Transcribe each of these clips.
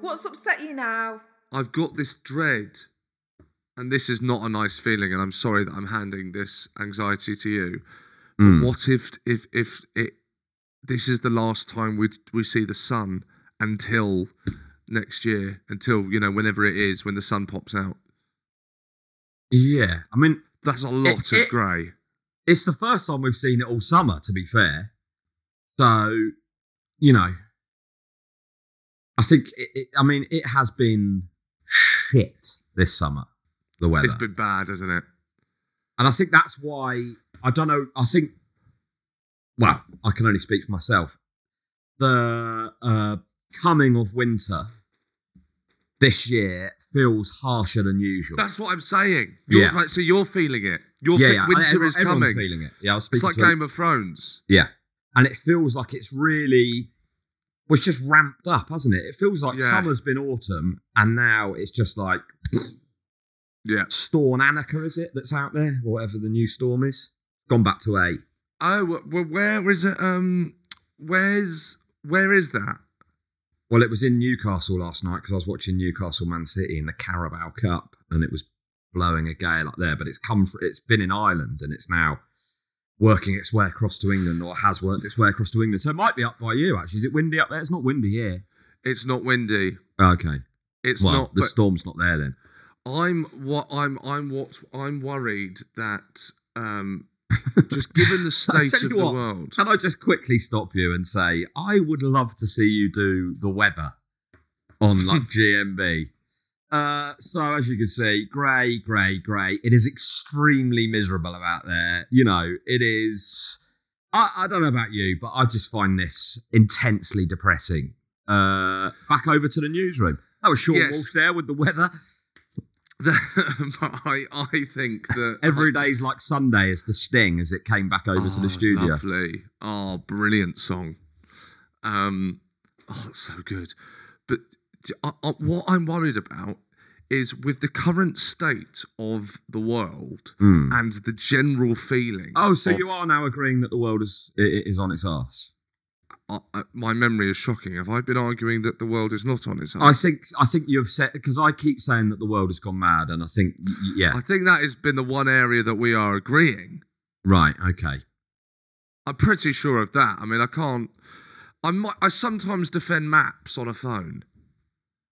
What's upset you now? I've got this dread, and this is not a nice feeling, and I'm sorry that I'm handing this anxiety to you. Mm. But what if if if it this is the last time we we see the sun until next year, until you know whenever it is when the sun pops out? Yeah, I mean, That's a lot it- of grey. it's the first time we've seen it all summer, to be fair. So, you know, I think, it, it, I mean, it has been shit this summer, the weather. It's been bad, hasn't it? And I think that's why, I don't know, I think, well, I can only speak for myself. The uh, coming of winter this year feels harsher than usual. That's what I'm saying. You're, Yeah. right, so you're feeling it. You're yeah, fe- yeah. winter everyone- is everyone's coming. feeling it. Yeah, It's like Game of Thrones. Yeah. And it feels like it's really was just ramped up, hasn't it? It feels like Yeah. summer's been autumn and now it's just like Yeah. Storm Annika, is it, that's out there? Or whatever the new storm is. Gone back to A. Oh, well, where is it? Um, where's where is that? Well, it was in Newcastle last night because I was watching Newcastle Man City in the Carabao Cup and it was blowing a gale up there. But it's come for, it's been in Ireland and it's now working its way across to England or has worked its way across to England. So it might be up by you actually. Is it windy up there? It's not windy here. It's not windy. Okay. It's well, not. the storm's not there then. I'm what I'm. I'm what I'm worried that. Um, just given the state of the what, world. Can I just quickly stop you and say I would love to see you do the weather on like GMB. Uh, so as you can see, grey, grey, grey. It is extremely miserable out there. You know, it is. I, I don't know about you, but I just find this intensely depressing. Uh, back over to the newsroom. That was Seann Yes. Walsh there with the weather. But I, I think that Every day's like Sunday as the sting as it came back over to the Oh, studio. Lovely. Oh, brilliant song. Um, oh, it's so good. But I- I- what I'm worried about is with the current state of the world Hmm. and the general feeling. Oh, so of- you are now agreeing that the world is is on its arse? I- I- my memory is shocking. Have I been arguing that the world is not on its I think I think you've said because I keep saying that the world has gone mad, and I think yeah, I think that has been the one area that we are agreeing. right, okay, I'm pretty sure of that. I mean, I can't. I might. I sometimes defend maps on a phone.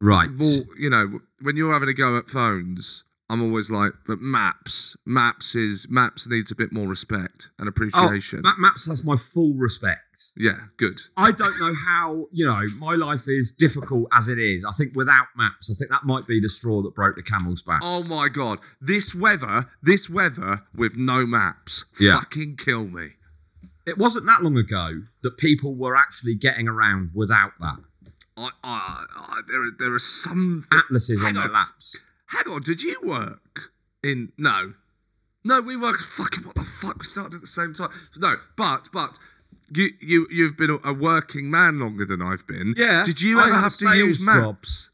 right. More, you know, when you're having a go at phones, I'm always like, but maps, maps is maps needs a bit more respect and Oh, appreciation. Matt Maps has my full respect. yeah, good. I don't know how you know my life is difficult as it is. I think without maps, I think that might be the straw that broke the camel's back. Oh my god, this weather, this weather with no maps, Yeah. fucking kill me. It wasn't that long ago that people were actually getting around without that I, I, I there, are, there are some. atlases on Hang their laps. Hang on, did you work in? No, no, we worked. Fucking what the fuck? We started at the same time. No, but but you you you've been a, working man longer than I've been. Yeah, Did you I ever have to use maps?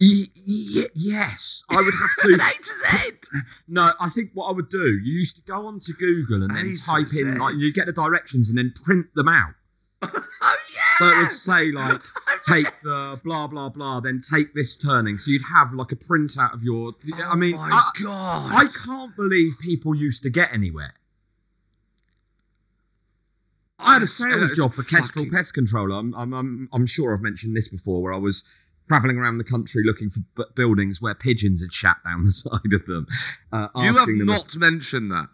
Y- y- yes, I would have to. A to Z. No, I think what I would do, you used to go onto Google and then type in, like, you get the directions and then print them out. Oh So it would say, like, take the blah, blah, blah, then take this turning. So you'd have, like, a printout of your. I mean, oh my I, god. I can't believe people used to get anywhere. I had a sales job for Kestrel fucking- Pest Control. I'm, I'm, I'm, I'm sure I've mentioned this before, where I was traveling around the country looking for b- buildings where pigeons had shat down the side of them. Uh, You have them not mentioned that.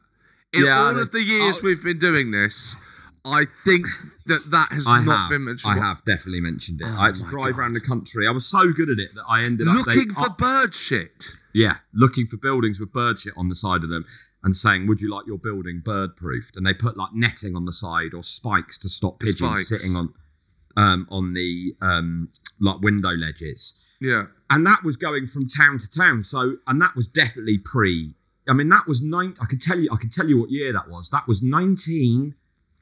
In Yeah, all of the years oh. we've been doing this, I think that that has I not have, been mentioned. I have definitely mentioned it. Oh I had to drive God. around the country. I was so good at it that I ended up Looking for uh, bird shit. yeah, looking for buildings with bird shit on the side of them and saying, "Would you like your building bird proofed?" And they put like netting on the side or spikes to stop The pigeons spikes. sitting on um, on the um, like window ledges. Yeah. And that was going from town to town. So, and that was definitely pre. I mean, that was nine. I can tell you. I can tell you what year that was. That was nineteen.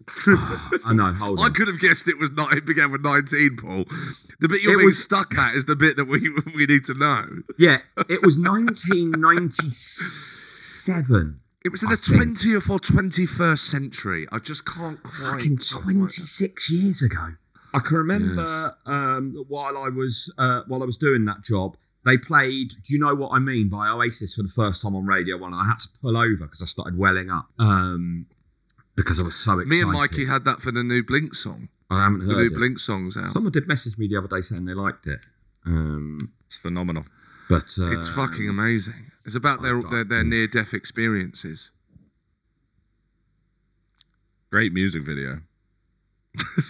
I know. Hold on. I could have guessed it was not. It began with nineteen, Paul. The bit you're It being was- stuck at is the bit that we we need to know. Yeah, it was 1997. It was in I the twentieth or twenty-first century. I just can't quite. Fucking 26 years ago. I can remember um, while I was uh, while I was doing that job, they played. Do you know what I mean by Oasis for the first time on Radio One? I had to pull over because I started welling up um, because I was so excited. Me and Mikey had that for the new Blink song. I haven't heard The new it. Blink song's out. Someone did message me the other day saying they liked it. Um, It's phenomenal. but uh, It's fucking amazing. It's about their their, their near death experiences. Great music video.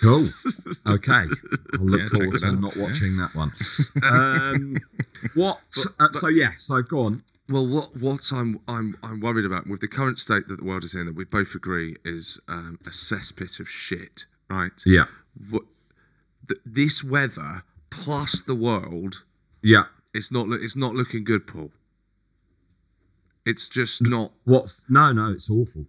Cool. Okay. I'll look Yeah, forward to out. not watching that one. Um, what? uh, so yeah. So go on. Well, what what I'm I'm I'm worried about with the current state that the world is in, that we both agree is um, a cesspit of shit, right? Yeah. What th- this weather plus the world, Yeah. it's not it's not looking good, Paul. It's just not. What? No, no. It's awful.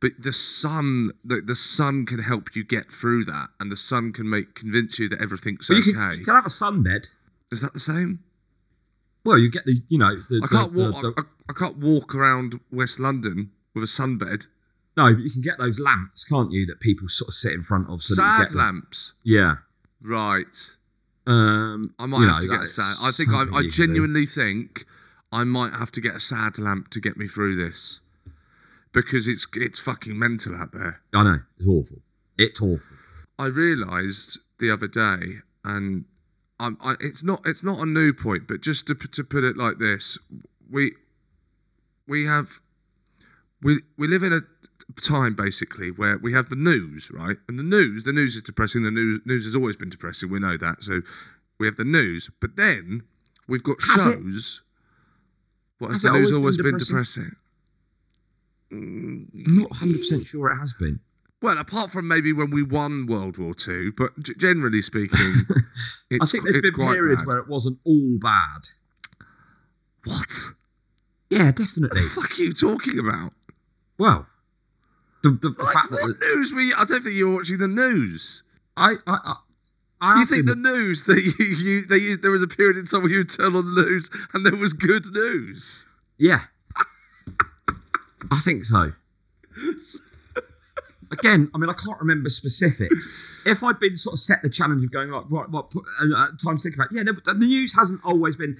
But the sun, the, the sun can help you get through that, and the sun can make convince you that everything's you, okay. can, you can have a sunbed. Is that the same? Well, you get the, you know, the. I can't the- walk. the- I, I can't walk around West London with a sunbed. no, but you can get those lamps, can't you? That people sort of sit in front of. So Sad lamps, yeah. right? Um, I might have know, to get a sad. I think I, I you can do. genuinely think I might have to get a sad lamp to get me through this because it's it's fucking mental out there. I know it's awful. It's awful. I realised the other day, and I'm, I, it's not it's not a new point, but just to to put it like this, we we have we we live in a time basically where we have the news, right? And the news, the news is depressing. The news news has always been depressing. We know that. So we have the news, but then we've got Has it? shows. What has, Has the it news always always been been depressing? depressing? I'm not 100 percent sure it has been. Well, apart from maybe when we won World War Two, but g- generally speaking, it's, I think there's been periods bad. where it wasn't all bad. What? Yeah, definitely. the fuck are you talking about? well, the, the, the Like, fact that what news were you? I don't think you're watching the news. I, I, I, I You think the news that you, you they used, there was a period in time where you would turn on the news and there was good news. Yeah. I think so. Again, I mean, I can't remember specifics. If I'd been sort of set the challenge of going like, what, what, uh, uh, time to think about, yeah, the, the news hasn't always been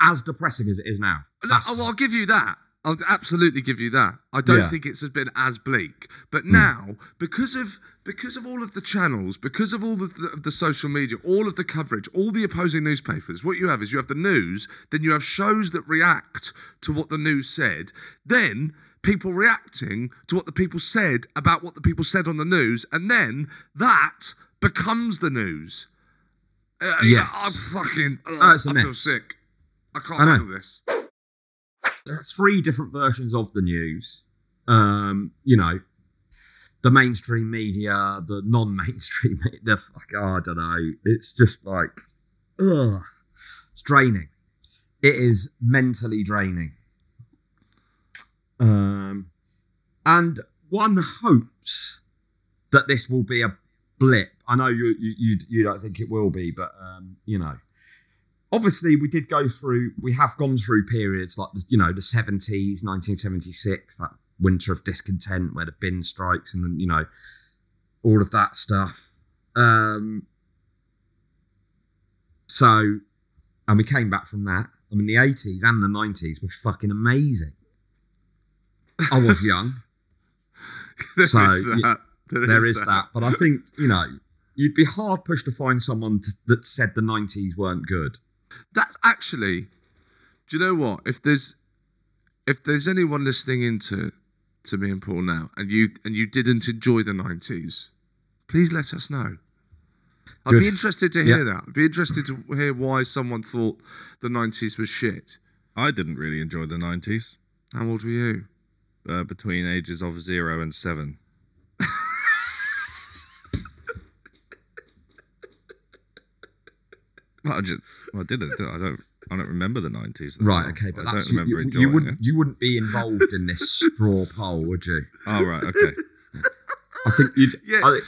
as depressing as it is now. No, That's- oh, well, I'll give you that. I'll absolutely give you that. I don't Yeah. think it's been as bleak, but now because of because of all of the channels, because of all the, the, the social media, all of the coverage, all the opposing newspapers, what you have is you have the news, then you have shows that react to what the news said, then people reacting to what the people said about what the people said on the news, and then that becomes the news. Uh, Yes. I'm fucking. ugh, Oh, I feel sick. I can't I handle this. there are three different versions of the news. Um, you know, the mainstream media, the non-mainstream media. The fuck, oh, I don't know. It's just like, ugh, it's draining. It is mentally draining. Um, and one hopes that this will be a blip. I know you you you, you don't think it will be, but um, you know. Obviously we did go through we have gone through periods like the, you know the 70s 1976 that winter of discontent where the bin strikes and you know all of that stuff. Um so and we came back from that. I mean the 80s and the 90s were fucking amazing i was young There So, is y- that. there is that. But I think, you know, you'd be hard pushed to find someone to, that said the 90s weren't good. That's actually. Do you know what? If there's, if there's anyone listening into to me and Paul now, and you and you didn't enjoy the nineties, please let us know. I'd Good. be interested to hear Yeah. that. I'd be interested to hear why someone thought the nineties was shit. I didn't really enjoy the 90s How old were you? Uh, between ages of zero and seven. Well, I, just, well, I didn't. I don't. I don't remember the nineties. Right, okay, but I that's don't remember you, enjoying you wouldn't it. you wouldn't be involved in this straw poll, would you? Oh, right, okay. I think you'd. Yeah. I,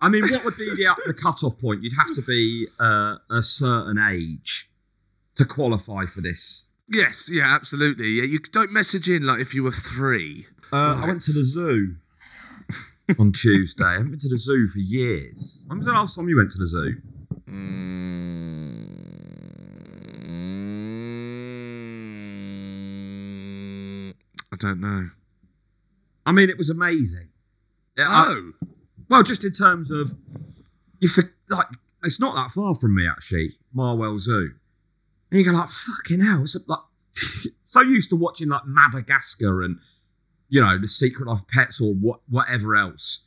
I mean, what would be the the cutoff point? You'd have to be uh, a certain age to qualify for this. Yes, yeah, absolutely. Yeah, you don't message in like if you were three. Uh, I went to the zoo on Tuesday. I haven't been to the zoo for years. When was the last time you went to the zoo? Mm, I don't know. I mean, it was amazing. Yeah, I- Oh, well, just in terms of you, for, like, it's not that far from me actually, Marwell Zoo. And you go like, fucking hell! It's like so used to watching like Madagascar and you know the Secret of Pets or what whatever else,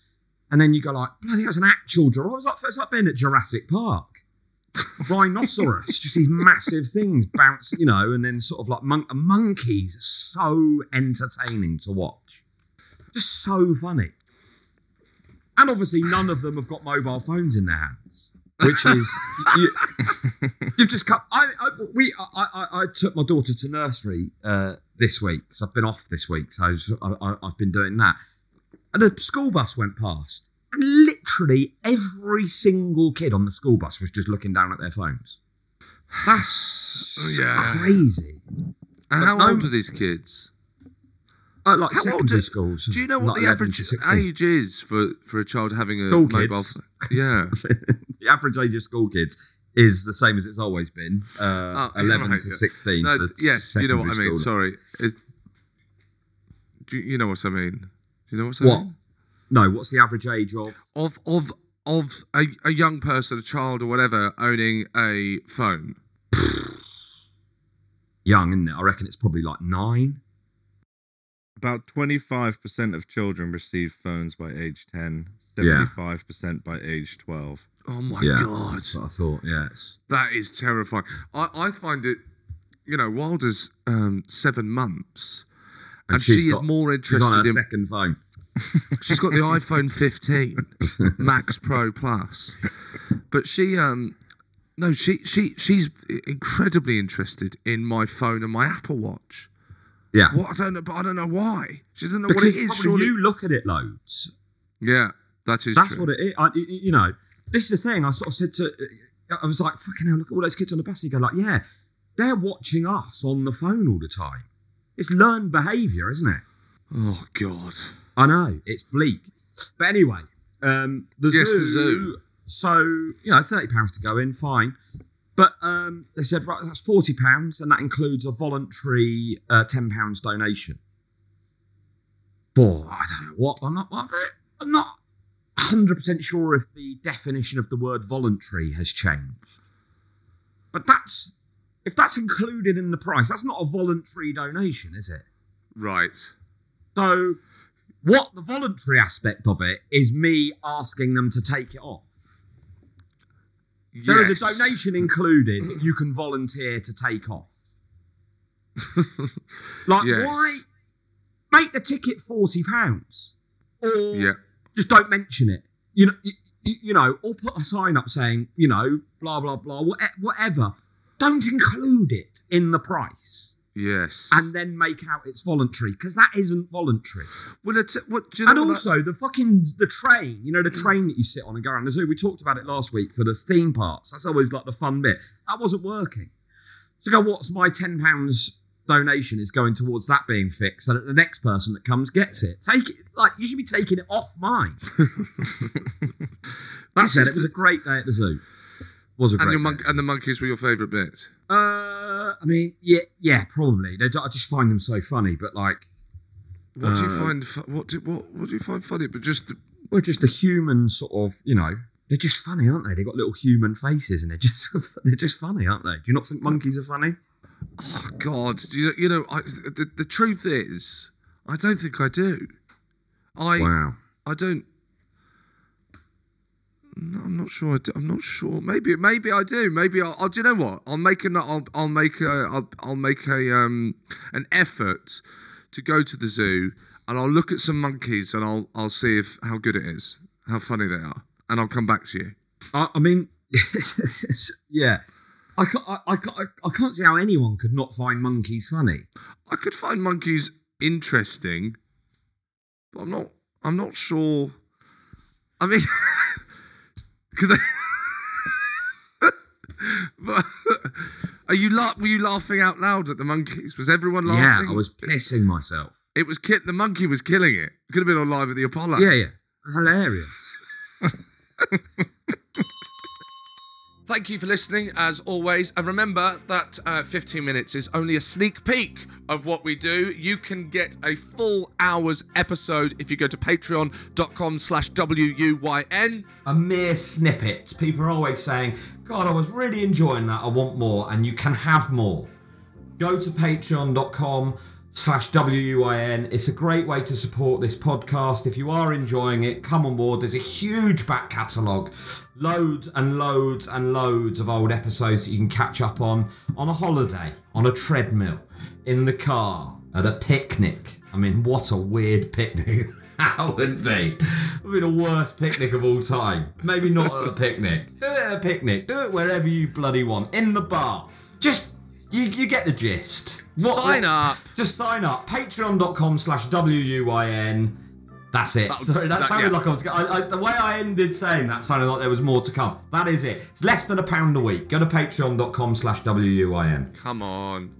and then you go like, bloody, hell, it's an actual giraffe. I like, it's like being at Jurassic Park. Rhinoceros, just these massive things bounce, you know, and then sort of like mon- monkeys, so entertaining to watch, just so funny. And obviously, none of them have got mobile phones in their hands, which is you, have just come. I, I we I, I, I took my daughter to nursery uh, this week because I've been off this week, so I, I, I've been doing that. And the school bus went past, and literally every single kid on the school bus was just looking down at their phones. That's Yeah. crazy. and But how no- old are these kids? Uh, like How old secondary do- schools. Do you know what like the average age is for, for a child having a School mobile kids. phone? Yeah. the average age of school kids is the same as it's always been uh, Oh, 11 right. to 16. No, you know what I mean. school. Sorry. It, do you, you know what I mean? Do you know what I What? mean? No, what's the average age of? Of of of a, a young person, a child or whatever, owning a phone. Young, isn't it? I reckon it's probably like nine. About 25% of children receive phones by age 10, Yeah. 75% by age 12. Oh my yeah, god, That's what I thought. Yeah, it's, that is terrifying. I, I find it, you know, Wilder's um, seven months, and, she's she is got- more she's on interested her in. second phone. She's got the iPhone 15 Max Pro Plus, but she um no she she she's incredibly interested in my phone and my Apple Watch. Yeah, What I don't know, but I don't know why. She doesn't know what it because is. surely- you look at it loads. yeah, that is That's true. what it is. I, you know, this is the thing. I sort of said to, I was like, fucking hell, look at all those kids on the bus. You go like, yeah, they're watching us on the phone all the time. It's learned behaviour, isn't it? oh God. I know it's bleak, but anyway, um, the Yes, zoo. the zoo. So you know, thirty pounds to go in, fine. But um, they said right, that's forty pounds, and that includes a voluntary uh, ten pounds donation. For I don't know what I'm not. I'm not hundred percent sure if the definition of the word voluntary has changed. But that's if that's included in the price, that's not a voluntary donation, is it? Right. So, what the voluntary aspect of it is me asking them to take it off. There is a donation included that you can volunteer to take off. like, Yes. why make the ticket forty pounds, or Yeah. just don't mention it? You know, you, you, you know, or put a sign up saying, you know, blah blah blah, whatever. Don't include it in the price, Yes. and then make out it's voluntary because that isn't voluntary. well, it's, what do you know? And that- also the fucking the train, you know, the train that you sit on and go around the zoo. We talked about it last week for the theme parks. That's always like the fun bit. That wasn't working. So go, what's my ten pounds donation is going towards that being fixed, so that the next person that comes gets it. Take it like you should be taking it off mine. That's This It was a great day at the zoo. Was a and great monk and the monkeys were your favourite bit. Uh, I mean, yeah, yeah, probably. They, I just find them so funny, but like, What do you Uh, find? fu- What do what what do you find funny? But just the, Well, just the human sort of, you know, they're just funny, aren't they? They've got little human faces, and they're just they're just funny, aren't they? Do you not think monkeys are funny? oh God, do you, you know, I, the the truth is, I don't think I do. I Wow. I don't. No, I'm not sure. I I'm not sure. Maybe maybe I do. Maybe I'll. I'll do you know what? I'll make a. I'll, I'll make a. I'll, I'll make a um an effort to go to the zoo and I'll look at some monkeys and I'll I'll see if how good it is, how funny they are, and I'll come back to you. I, I mean, yeah. I can't, I, I, can't, I can't see how anyone could not find monkeys funny. I could find monkeys interesting, but I'm not. I'm not sure. I mean, but, are you la- Were you laughing out loud at the monkeys? Was everyone laughing? Yeah. I was pissing myself. It was ki- the monkey was killing it. Could have been on live at the Apollo. Yeah, yeah. Hilarious. Thank you for listening, as always. And remember that uh, 15 minutes is only a sneak peek of what we do. You can get a full hour's episode if you go to patreon.com slash W-U-Y-N. a mere snippet. People are always saying, God, I was really enjoying that. I want more. And you can have more. Go to patreon.com slash WUYN. It's a great way to support this podcast. If you are enjoying it, come on board. There's a huge back catalogue. Loads and loads and loads of old episodes that you can catch up on on a holiday, on a treadmill, in the car, at a picnic. I mean, what a weird picnic. That would be. It would be the worst picnic of all time. Maybe not at a picnic. Do it at a picnic. Do it wherever you bloody want. In the bar. Just you, you get the gist. What- Sign up. Just sign up. Patreon.com slash WUYN. That's it. That Sorry, that, that- sounded yeah. like I was. I, I, the way I ended saying that sounded like there was more to come. That is it. It's less than a pound a week. Go to patreon.com slash W-U-Y-N. Come on.